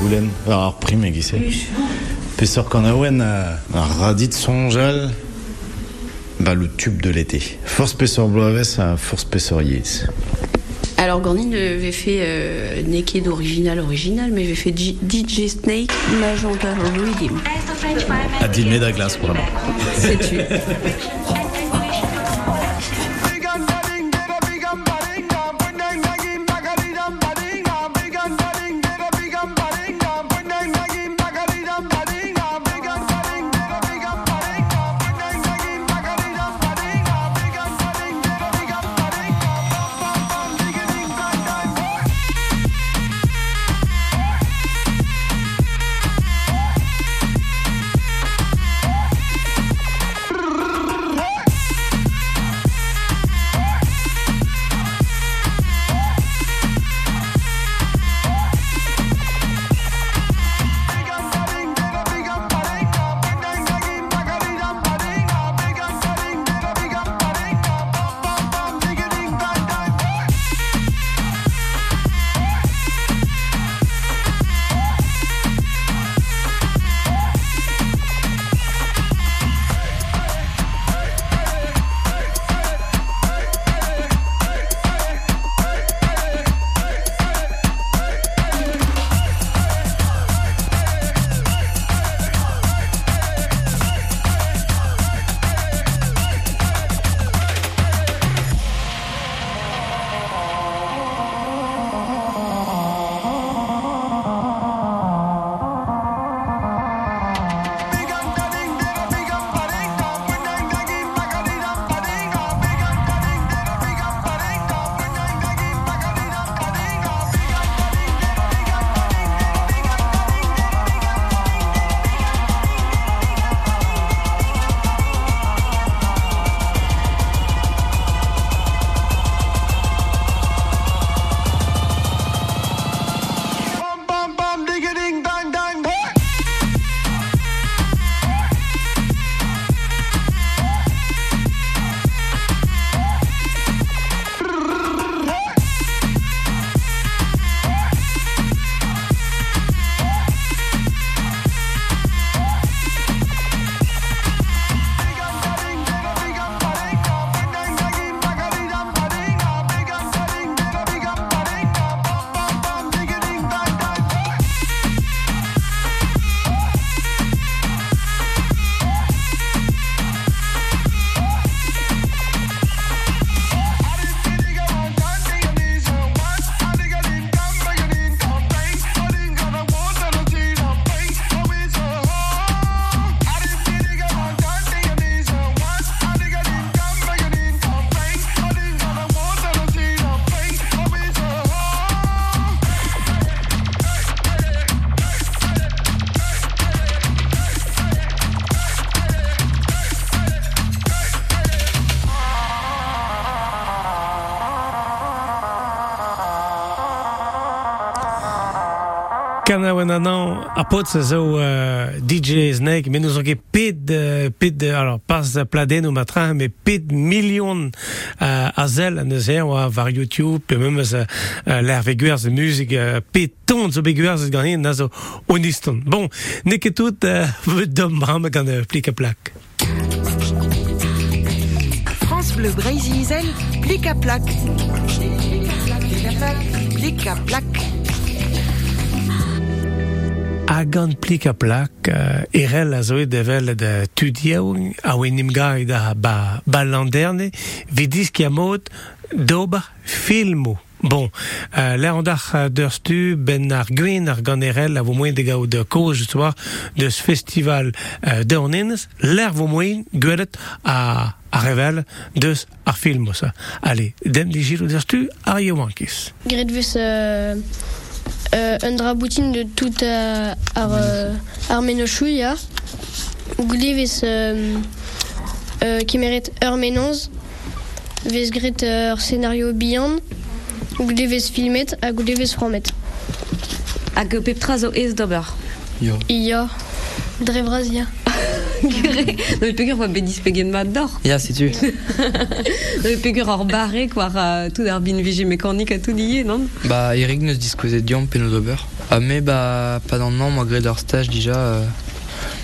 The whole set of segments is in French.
goulen ar prim egiz e. Pesor kan aouen a, a radit sonjal bah, le tube de l'été. Force pesor bloaves a force pesor yez. Alors Gordine avait fait euh, Naked d'original original, mais j'ai fait G- DJ Snake Magenta Rhythm. A dîner da glace, vraiment. C'est tu. France Bleu Brésil, à plaque. À plaque. A plak, uh, erel a zoe devel de tudiaou a oen imgai da ba, ba landerne, vidis ki a mod doba filmou. Bon, uh, l'air an d'ar uh, d'ur stu ben ar gwen ar gant erel a vo moen de de koz justua de ce festival uh, d'ornens, l'air vo moen gwelet a, a revel deus ar film osa. Allez, dem di giro d'ur stu ar yewankis. Gret vus euh, euh, un draboutin de tout euh, ar, euh, ar menochou ya. Goude vez euh, euh, kemeret ur menonz. Vez gret euh, ur scénario bihan. Goude vez filmet a vez fromet. Hag pep zo ez d'ober. Ia, drevraz ya. No pegur oa bedis pegen mat d'or. Ya, setu. No pegur hor barre war uh, tout ar bin vije mécanique a tout lié, non? Bah, Eric neus diskouzet diom pe nos ober. Ah, me, bah, pas dans le nom, malgré leur stage déjà, euh,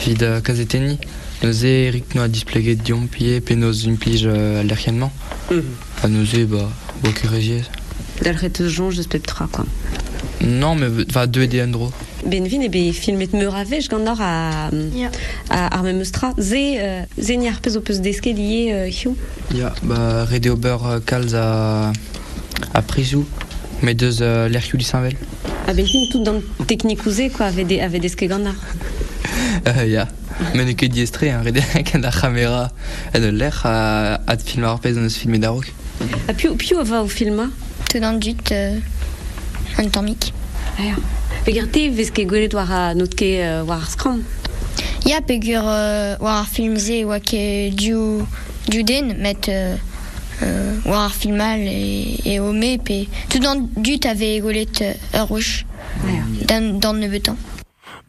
vid euh, kazeteni. Neuze Eric no a displeget diom pie pe nos implige euh, allergiennement. A neuze, bah, boke regiez. Dalret eus jonge eus pep tra, quoi. Non, mais, va, deux et andro. Ben vin ebe filmet meur a vech gant or a, Ya. a ar mem eus tra. Ze, uh, ze ni ar pez o peus deske lié uh, hiou. Ya, bah, rede ober euh, kalz a, a prizou. Mais deux euh, l'erkiou di Saint-Vel. A ben fin tout dans technique ouze, quoi, ave, de, ave deske gant ar. Euh, ya. Men eo ket diestre, hein, rede ken ar kamera en ul lec'h a, a film ar pez an eus filmet darok. A piou, piou a va o filma Tout dans le dut, euh, un. Aya. Pegar vez ket gwelet war a not ket uh, war ar skram. Ya pegur euh, war ar film ze oa ke diou, diou den met euh, euh, war ar filmal e, e ome pe tout dans le dut ave golet euh, ur wech Aya.